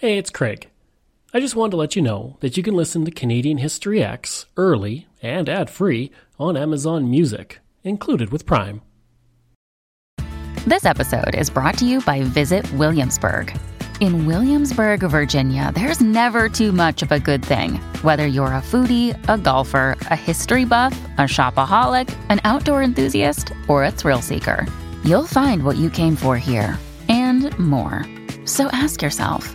Hey, it's Craig. I just wanted to let you know that you can listen to Canadian History X early and ad free on Amazon Music, included with Prime. This episode is brought to you by Visit Williamsburg. In Williamsburg, Virginia, there's never too much of a good thing. Whether you're a foodie, a golfer, a history buff, a shopaholic, an outdoor enthusiast, or a thrill seeker, you'll find what you came for here and more. So ask yourself,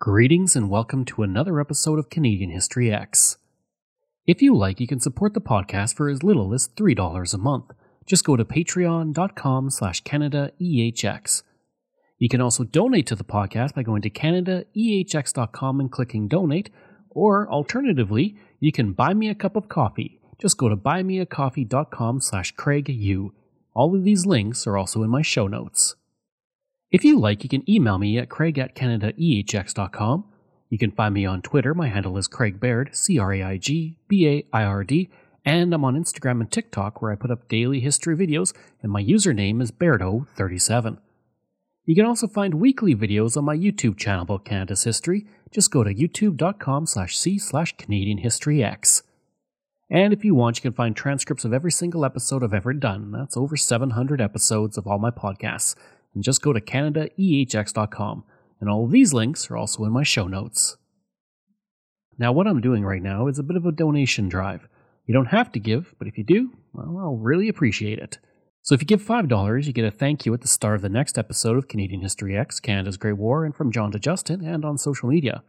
Greetings and welcome to another episode of Canadian History X. If you like, you can support the podcast for as little as $3 a month. Just go to patreon.com slash CanadaEHX. You can also donate to the podcast by going to CanadaEHX.com and clicking donate, or alternatively, you can buy me a cup of coffee. Just go to buymeacoffee.com slash CraigU. All of these links are also in my show notes. If you like, you can email me at craig at canadaehx.com. You can find me on Twitter. My handle is Craig Baird, C R A I G B A I R D, and I'm on Instagram and TikTok where I put up daily history videos, and my username is Bairdo37. You can also find weekly videos on my YouTube channel about Canada's history. Just go to youtube.com slash c slash Canadian History X. And if you want, you can find transcripts of every single episode I've ever done. That's over 700 episodes of all my podcasts and just go to CanadaEHX.com, and all of these links are also in my show notes. Now, what I'm doing right now is a bit of a donation drive. You don't have to give, but if you do, well, I'll really appreciate it. So if you give $5, you get a thank you at the start of the next episode of Canadian History X, Canada's Great War, and from John to Justin, and on social media.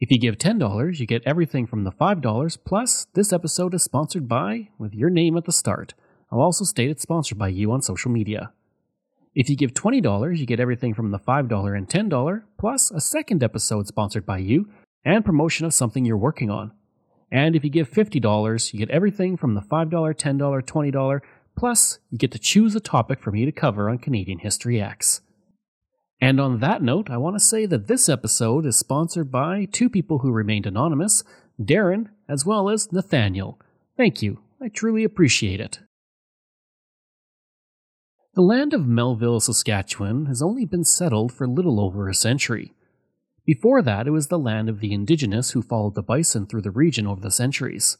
If you give $10, you get everything from the $5, plus this episode is sponsored by, with your name at the start. I'll also state it's sponsored by you on social media. If you give $20, you get everything from the $5 and $10, plus a second episode sponsored by you and promotion of something you're working on. And if you give $50, you get everything from the $5, $10, $20, plus you get to choose a topic for me to cover on Canadian History X. And on that note, I want to say that this episode is sponsored by two people who remained anonymous Darren as well as Nathaniel. Thank you. I truly appreciate it. The land of Melville, Saskatchewan has only been settled for little over a century. Before that, it was the land of the indigenous who followed the bison through the region over the centuries.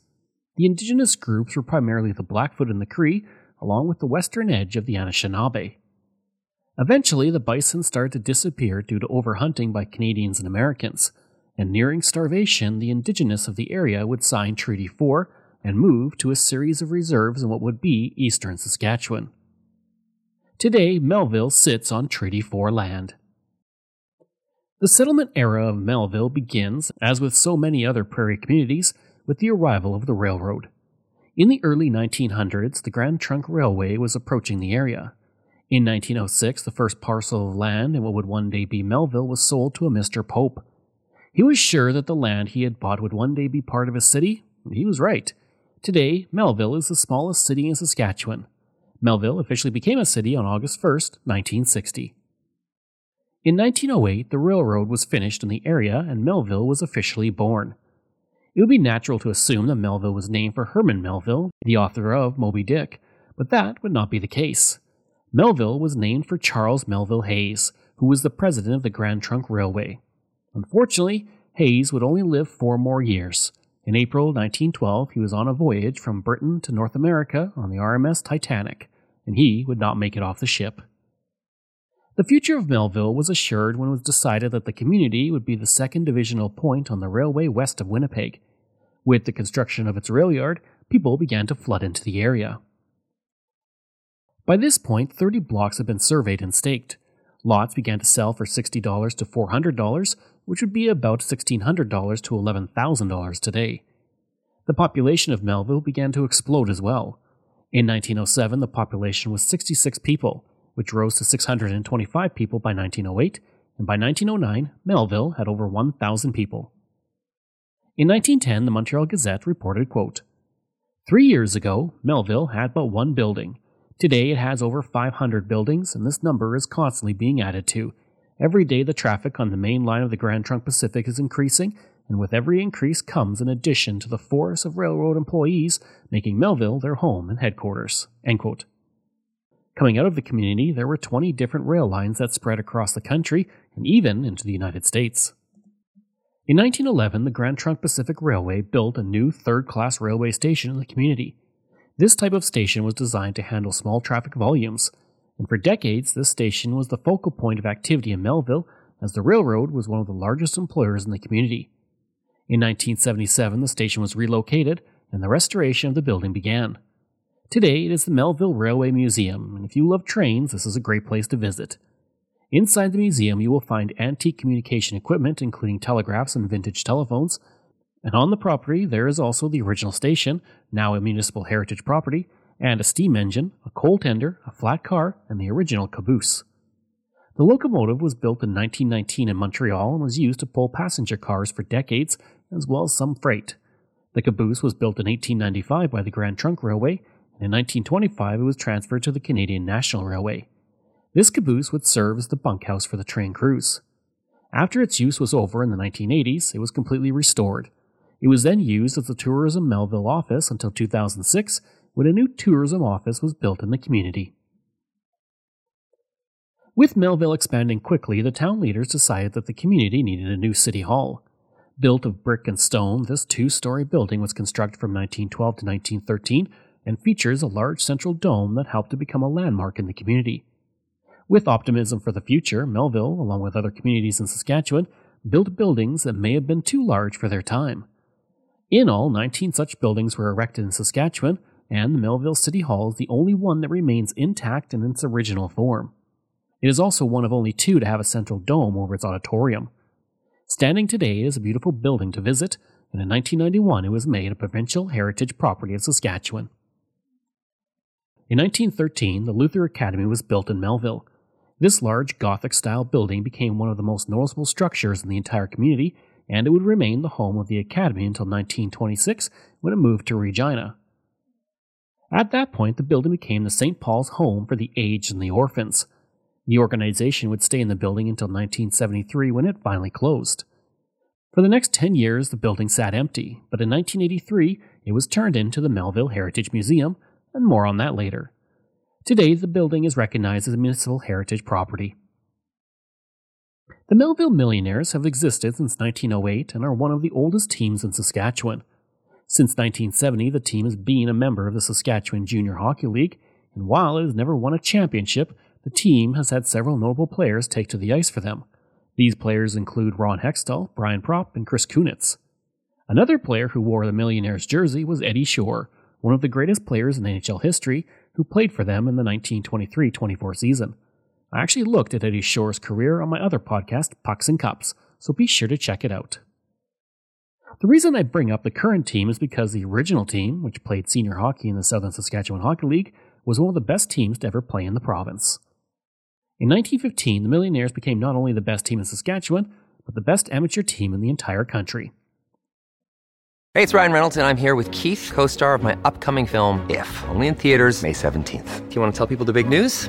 The indigenous groups were primarily the Blackfoot and the Cree, along with the western edge of the Anishinaabe. Eventually, the bison started to disappear due to overhunting by Canadians and Americans, and nearing starvation, the indigenous of the area would sign Treaty 4 and move to a series of reserves in what would be eastern Saskatchewan. Today, Melville sits on Treaty 4 land. The settlement era of Melville begins, as with so many other prairie communities, with the arrival of the railroad. In the early 1900s, the Grand Trunk Railway was approaching the area. In 1906, the first parcel of land in what would one day be Melville was sold to a Mr. Pope. He was sure that the land he had bought would one day be part of a city. And he was right. Today, Melville is the smallest city in Saskatchewan. Melville officially became a city on August 1, 1960. In 1908, the railroad was finished in the area and Melville was officially born. It would be natural to assume that Melville was named for Herman Melville, the author of Moby Dick, but that would not be the case. Melville was named for Charles Melville Hays, who was the president of the Grand Trunk Railway. Unfortunately, Hays would only live four more years. In April 1912, he was on a voyage from Britain to North America on the RMS Titanic, and he would not make it off the ship. The future of Melville was assured when it was decided that the community would be the second divisional point on the railway west of Winnipeg. With the construction of its rail yard, people began to flood into the area. By this point, 30 blocks had been surveyed and staked. Lots began to sell for $60 to $400, which would be about $1,600 to $11,000 today. The population of Melville began to explode as well. In 1907, the population was 66 people, which rose to 625 people by 1908, and by 1909, Melville had over 1,000 people. In 1910, the Montreal Gazette reported, quote, Three years ago, Melville had but one building. Today it has over 500 buildings, and this number is constantly being added to. Every day the traffic on the main line of the Grand Trunk Pacific is increasing, and with every increase comes an addition to the force of railroad employees, making Melville their home and headquarters. Coming out of the community, there were 20 different rail lines that spread across the country and even into the United States. In 1911, the Grand Trunk Pacific Railway built a new third class railway station in the community. This type of station was designed to handle small traffic volumes, and for decades this station was the focal point of activity in Melville as the railroad was one of the largest employers in the community. In 1977, the station was relocated and the restoration of the building began. Today, it is the Melville Railway Museum, and if you love trains, this is a great place to visit. Inside the museum, you will find antique communication equipment, including telegraphs and vintage telephones. And on the property, there is also the original station, now a municipal heritage property, and a steam engine, a coal tender, a flat car, and the original caboose. The locomotive was built in 1919 in Montreal and was used to pull passenger cars for decades, as well as some freight. The caboose was built in 1895 by the Grand Trunk Railway, and in 1925 it was transferred to the Canadian National Railway. This caboose would serve as the bunkhouse for the train crews. After its use was over in the 1980s, it was completely restored. It was then used as the Tourism Melville office until 2006 when a new tourism office was built in the community. With Melville expanding quickly, the town leaders decided that the community needed a new city hall. Built of brick and stone, this two story building was constructed from 1912 to 1913 and features a large central dome that helped to become a landmark in the community. With optimism for the future, Melville, along with other communities in Saskatchewan, built buildings that may have been too large for their time. In all, 19 such buildings were erected in Saskatchewan, and the Melville City Hall is the only one that remains intact in its original form. It is also one of only two to have a central dome over its auditorium. Standing today, is a beautiful building to visit, and in 1991 it was made a provincial heritage property of Saskatchewan. In 1913, the Luther Academy was built in Melville, this large Gothic style building became one of the most noticeable structures in the entire community, and it would remain the home of the Academy until 1926 when it moved to Regina. At that point, the building became the St. Paul's home for the aged and the orphans. The organization would stay in the building until 1973 when it finally closed. For the next 10 years, the building sat empty, but in 1983 it was turned into the Melville Heritage Museum, and more on that later. Today, the building is recognized as a municipal heritage property. The Melville Millionaires have existed since 1908 and are one of the oldest teams in Saskatchewan. Since 1970, the team has been a member of the Saskatchewan Junior Hockey League, and while it has never won a championship, the team has had several notable players take to the ice for them. These players include Ron Hextall, Brian Propp, and Chris Kunitz. Another player who wore the Millionaires jersey was Eddie Shore, one of the greatest players in NHL history who played for them in the 1923 24 season. I actually looked at Eddie Shore's career on my other podcast, Pucks and Cups, so be sure to check it out. The reason I bring up the current team is because the original team, which played senior hockey in the Southern Saskatchewan Hockey League, was one of the best teams to ever play in the province. In 1915, the Millionaires became not only the best team in Saskatchewan, but the best amateur team in the entire country. Hey, it's Ryan Reynolds, and I'm here with Keith, co star of my upcoming film, If, only in theaters, May 17th. Do you want to tell people the big news?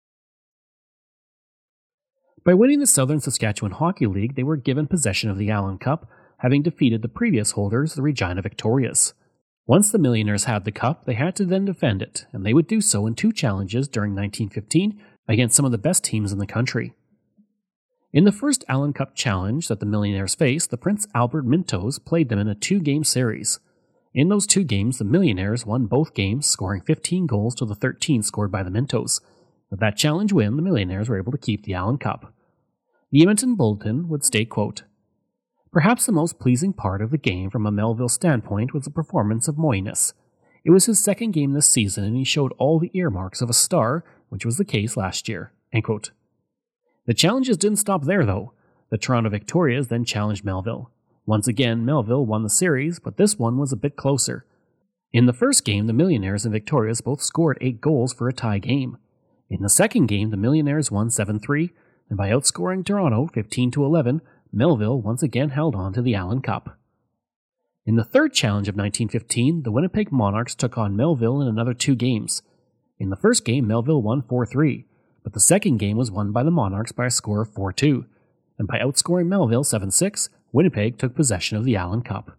By winning the Southern Saskatchewan Hockey League, they were given possession of the Allen Cup, having defeated the previous holders, the Regina Victorias. Once the Millionaires had the cup, they had to then defend it, and they would do so in two challenges during 1915 against some of the best teams in the country. In the first Allen Cup challenge that the Millionaires faced, the Prince Albert Mintos played them in a two game series. In those two games, the Millionaires won both games, scoring 15 goals to the 13 scored by the Mintos. With that challenge win, the Millionaires were able to keep the Allen Cup. The Edmonton Bulletin would state, quote, Perhaps the most pleasing part of the game from a Melville standpoint was the performance of Moynius. It was his second game this season, and he showed all the earmarks of a star, which was the case last year. The challenges didn't stop there, though. The Toronto Victorias then challenged Melville. Once again, Melville won the series, but this one was a bit closer. In the first game, the Millionaires and Victorias both scored 8 goals for a tie game. In the second game, the Millionaires won 7 3, and by outscoring Toronto 15 11, Melville once again held on to the Allen Cup. In the third challenge of 1915, the Winnipeg Monarchs took on Melville in another two games. In the first game, Melville won 4 3, but the second game was won by the Monarchs by a score of 4 2, and by outscoring Melville 7 6, Winnipeg took possession of the Allen Cup.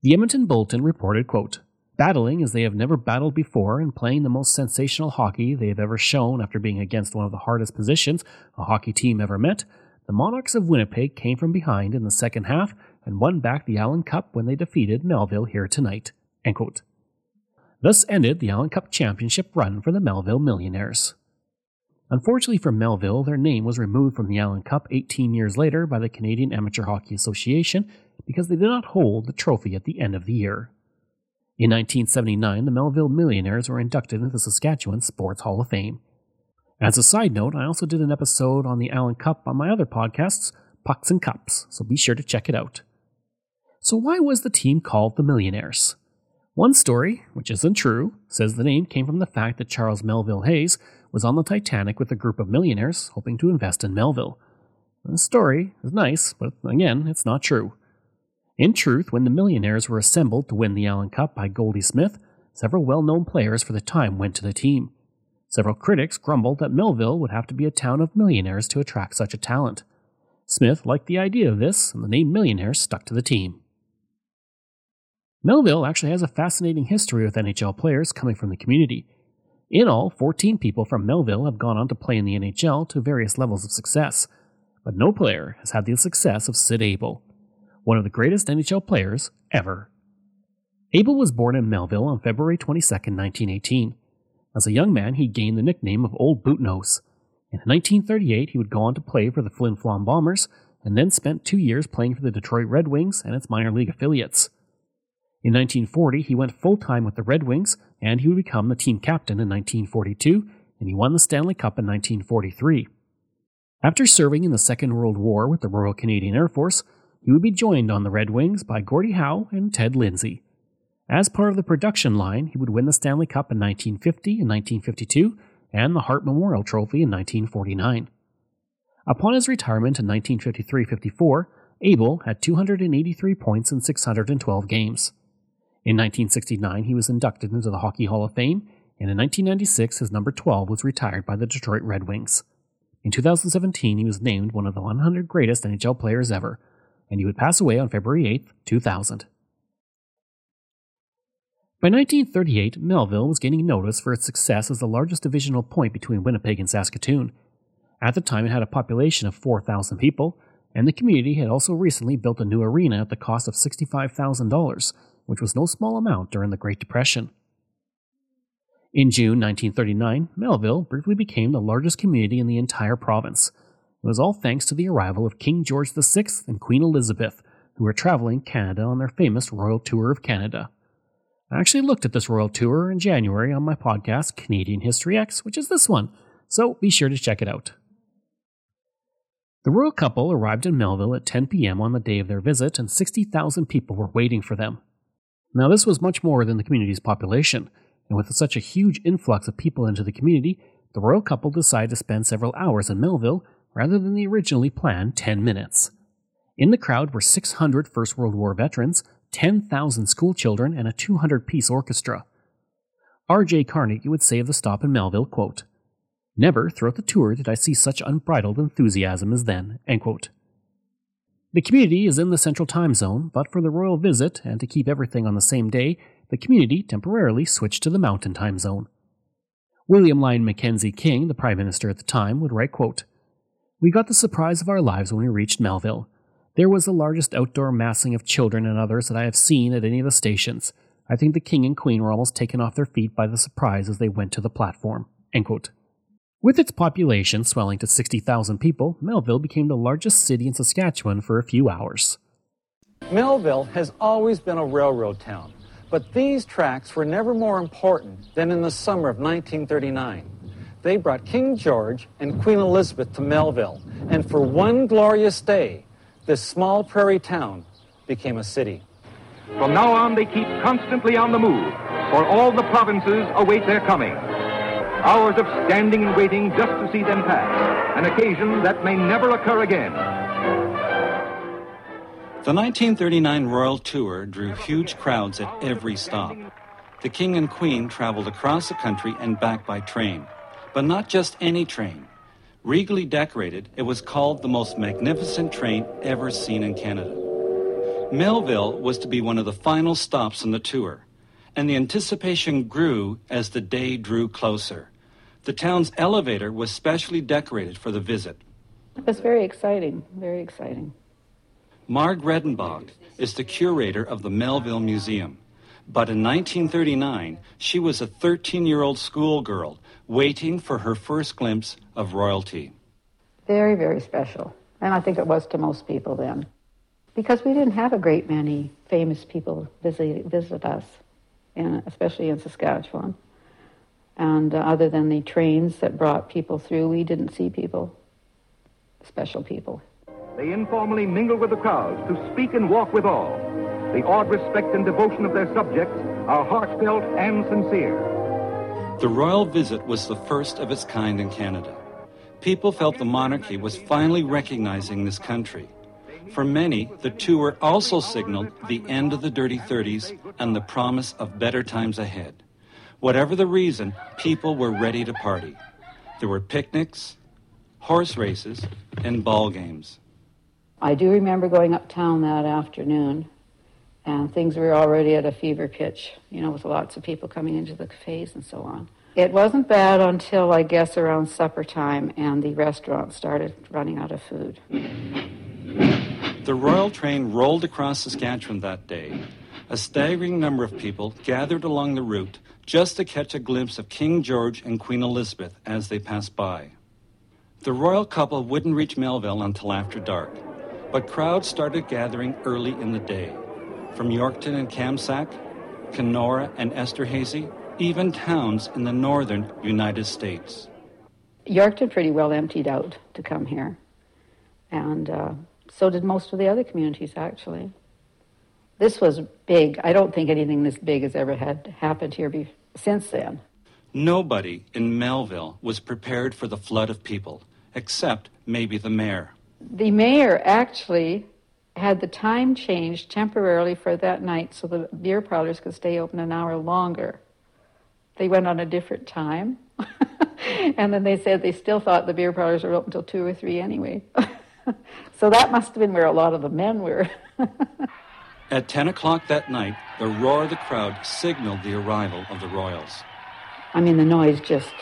The Edmonton Bulletin reported, quote, Battling as they have never battled before and playing the most sensational hockey they have ever shown after being against one of the hardest positions a hockey team ever met, the Monarchs of Winnipeg came from behind in the second half and won back the Allen Cup when they defeated Melville here tonight. Thus ended the Allen Cup championship run for the Melville Millionaires. Unfortunately for Melville, their name was removed from the Allen Cup 18 years later by the Canadian Amateur Hockey Association because they did not hold the trophy at the end of the year. In 1979, the Melville Millionaires were inducted into the Saskatchewan Sports Hall of Fame. As a side note, I also did an episode on the Allen Cup on my other podcasts, Pucks and Cups, so be sure to check it out. So, why was the team called the Millionaires? One story, which isn't true, says the name came from the fact that Charles Melville Hays was on the Titanic with a group of millionaires hoping to invest in Melville. The story is nice, but again, it's not true. In truth, when the millionaires were assembled to win the Allen Cup by Goldie Smith, several well known players for the time went to the team. Several critics grumbled that Melville would have to be a town of millionaires to attract such a talent. Smith liked the idea of this, and the name Millionaires stuck to the team. Melville actually has a fascinating history with NHL players coming from the community. In all, 14 people from Melville have gone on to play in the NHL to various levels of success, but no player has had the success of Sid Abel, one of the greatest NHL players ever. Abel was born in Melville on February 22, 1918. As a young man, he gained the nickname of Old Bootnose. In 1938, he would go on to play for the Flin Flon Bombers, and then spent two years playing for the Detroit Red Wings and its minor league affiliates. In 1940, he went full time with the Red Wings, and he would become the team captain in 1942, and he won the Stanley Cup in 1943. After serving in the Second World War with the Royal Canadian Air Force, he would be joined on the Red Wings by Gordie Howe and Ted Lindsay. As part of the production line, he would win the Stanley Cup in 1950 and 1952 and the Hart Memorial Trophy in 1949. Upon his retirement in 1953 54, Abel had 283 points in 612 games. In 1969, he was inducted into the Hockey Hall of Fame, and in 1996, his number 12 was retired by the Detroit Red Wings. In 2017, he was named one of the 100 greatest NHL players ever, and he would pass away on February 8, 2000. By 1938, Melville was gaining notice for its success as the largest divisional point between Winnipeg and Saskatoon. At the time, it had a population of 4,000 people, and the community had also recently built a new arena at the cost of $65,000, which was no small amount during the Great Depression. In June 1939, Melville briefly became the largest community in the entire province. It was all thanks to the arrival of King George VI and Queen Elizabeth, who were traveling Canada on their famous Royal Tour of Canada. I actually looked at this royal tour in January on my podcast, Canadian History X, which is this one, so be sure to check it out. The royal couple arrived in Melville at 10 p.m. on the day of their visit, and 60,000 people were waiting for them. Now, this was much more than the community's population, and with such a huge influx of people into the community, the royal couple decided to spend several hours in Melville rather than the originally planned 10 minutes. In the crowd were 600 First World War veterans, 10,000 schoolchildren, and a 200 piece orchestra. R.J. Carnegie would say of the stop in Melville, quote, Never throughout the tour did I see such unbridled enthusiasm as then. End quote. The community is in the central time zone, but for the royal visit and to keep everything on the same day, the community temporarily switched to the mountain time zone. William Lyon Mackenzie King, the prime minister at the time, would write, quote, We got the surprise of our lives when we reached Melville. There was the largest outdoor massing of children and others that I have seen at any of the stations. I think the king and queen were almost taken off their feet by the surprise as they went to the platform. With its population swelling to 60,000 people, Melville became the largest city in Saskatchewan for a few hours. Melville has always been a railroad town. But these tracks were never more important than in the summer of 1939. They brought King George and Queen Elizabeth to Melville, and for one glorious day, this small prairie town became a city. From now on, they keep constantly on the move, for all the provinces await their coming. Hours of standing and waiting just to see them pass, an occasion that may never occur again. The 1939 Royal Tour drew huge crowds at every stop. The King and Queen traveled across the country and back by train. But not just any train. Regally decorated, it was called the most magnificent train ever seen in Canada. Melville was to be one of the final stops on the tour, and the anticipation grew as the day drew closer. The town's elevator was specially decorated for the visit. It was very exciting, very exciting. Marg Redenbach is the curator of the Melville Museum. But in 1939, she was a 13 year old schoolgirl waiting for her first glimpse of royalty. Very, very special. And I think it was to most people then. Because we didn't have a great many famous people visit, visit us, in, especially in Saskatchewan. And uh, other than the trains that brought people through, we didn't see people, special people. They informally mingle with the crowds to speak and walk with all. The awed respect and devotion of their subjects are heartfelt and sincere. The royal visit was the first of its kind in Canada. People felt the monarchy was finally recognizing this country. For many, the tour also signaled the end of the dirty 30s and the promise of better times ahead. Whatever the reason, people were ready to party. There were picnics, horse races, and ball games. I do remember going uptown that afternoon, and things were already at a fever pitch, you know, with lots of people coming into the cafes and so on. It wasn't bad until, I guess, around supper time, and the restaurant started running out of food. The Royal train rolled across Saskatchewan that day. A staggering number of people gathered along the route just to catch a glimpse of King George and Queen Elizabeth as they passed by. The royal couple wouldn't reach Melville until after dark. But crowds started gathering early in the day. From Yorkton and Kamsack, Canora and Esterhazy, even towns in the northern United States. Yorkton pretty well emptied out to come here. And uh, so did most of the other communities, actually. This was big. I don't think anything this big has ever had happened here be- since then. Nobody in Melville was prepared for the flood of people, except maybe the mayor the mayor actually had the time changed temporarily for that night so the beer parlors could stay open an hour longer. They went on a different time. and then they said they still thought the beer parlors were open until 2 or 3 anyway. so that must have been where a lot of the men were. At 10 o'clock that night, the roar of the crowd signaled the arrival of the Royals. I mean, the noise just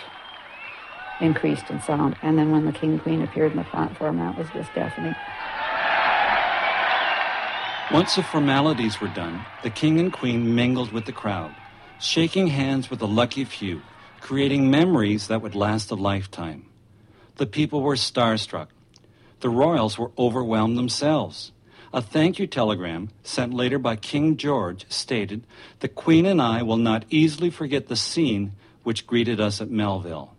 increased in sound. And then when the king and queen appeared in the platform, that was just deafening. Once the formalities were done, the king and queen mingled with the crowd, shaking hands with the lucky few, creating memories that would last a lifetime. The people were starstruck. The royals were overwhelmed themselves. A thank you telegram sent later by King George stated, The Queen and I will not easily forget the scene which greeted us at Melville.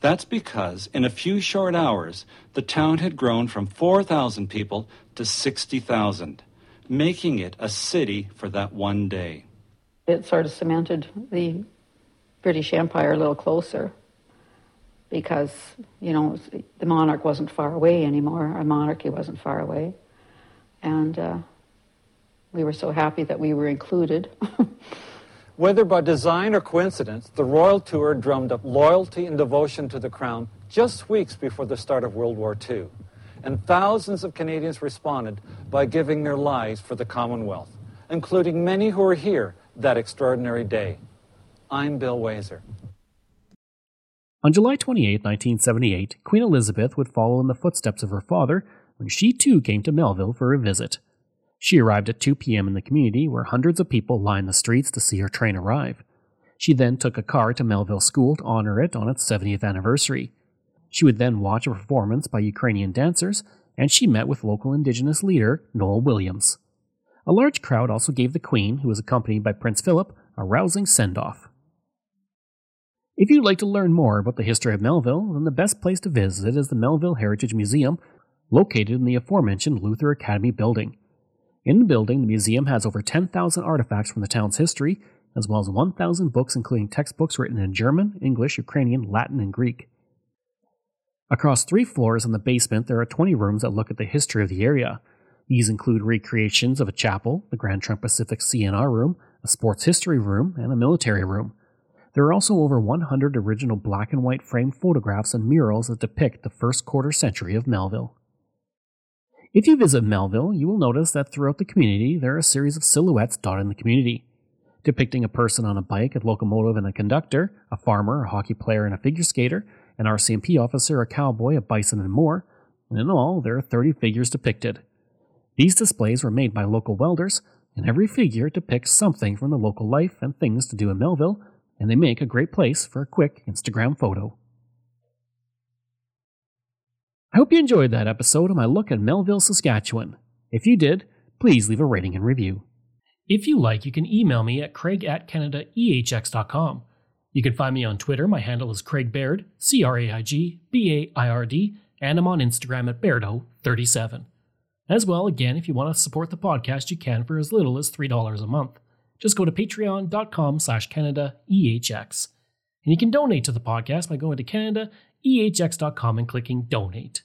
That's because in a few short hours, the town had grown from 4,000 people to 60,000, making it a city for that one day. It sort of cemented the British Empire a little closer because, you know, the monarch wasn't far away anymore. Our monarchy wasn't far away. And uh, we were so happy that we were included. Whether by design or coincidence, the royal tour drummed up loyalty and devotion to the crown just weeks before the start of World War II. And thousands of Canadians responded by giving their lives for the Commonwealth, including many who were here that extraordinary day. I'm Bill Wazer. On July 28, 1978, Queen Elizabeth would follow in the footsteps of her father when she too came to Melville for a visit. She arrived at 2 p.m. in the community where hundreds of people lined the streets to see her train arrive. She then took a car to Melville School to honor it on its 70th anniversary. She would then watch a performance by Ukrainian dancers, and she met with local indigenous leader Noel Williams. A large crowd also gave the Queen, who was accompanied by Prince Philip, a rousing send off. If you'd like to learn more about the history of Melville, then the best place to visit is the Melville Heritage Museum, located in the aforementioned Luther Academy building. In the building, the museum has over 10,000 artifacts from the town's history, as well as 1,000 books, including textbooks written in German, English, Ukrainian, Latin, and Greek. Across three floors in the basement, there are 20 rooms that look at the history of the area. These include recreations of a chapel, the Grand Trunk Pacific CNR room, a sports history room, and a military room. There are also over 100 original black and white framed photographs and murals that depict the first quarter century of Melville. If you visit Melville, you will notice that throughout the community there are a series of silhouettes dotting the community, depicting a person on a bike, a locomotive, and a conductor, a farmer, a hockey player, and a figure skater, an RCMP officer, a cowboy, a bison, and more. And in all, there are 30 figures depicted. These displays were made by local welders, and every figure depicts something from the local life and things to do in Melville, and they make a great place for a quick Instagram photo. I hope you enjoyed that episode of my look at Melville, Saskatchewan. If you did, please leave a rating and review. If you like, you can email me at craig at canadaehx.com. You can find me on Twitter. My handle is Craig Baird, C R A I G B A I R D, and I'm on Instagram at Bairdo37. As well, again, if you want to support the podcast, you can for as little as $3 a month. Just go to patreon.com slash CanadaEHX. And you can donate to the podcast by going to CanadaEHX.com and clicking donate.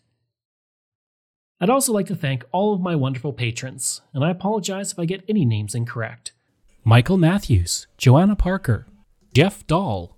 I'd also like to thank all of my wonderful patrons, and I apologize if I get any names incorrect. Michael Matthews, Joanna Parker, Jeff Dahl,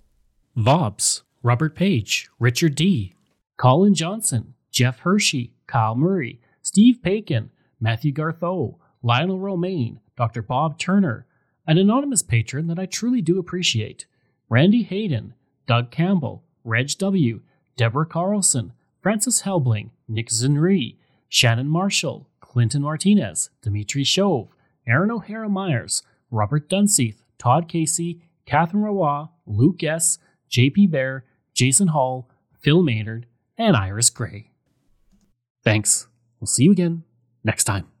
Vobs, Robert Page, Richard D., Colin Johnson, Jeff Hershey, Kyle Murray, Steve Paikin, Matthew Gartho, Lionel Romaine, Dr. Bob Turner, an anonymous patron that I truly do appreciate, Randy Hayden, Doug Campbell, Reg W., Deborah Carlson, Francis Helbling, Nick Zinri, Shannon Marshall, Clinton Martinez, Dimitri Shove, Aaron O'Hara Myers, Robert Dunseith, Todd Casey, Catherine Roy, Luke S., JP Bear, Jason Hall, Phil Maynard, and Iris Gray. Thanks. We'll see you again next time.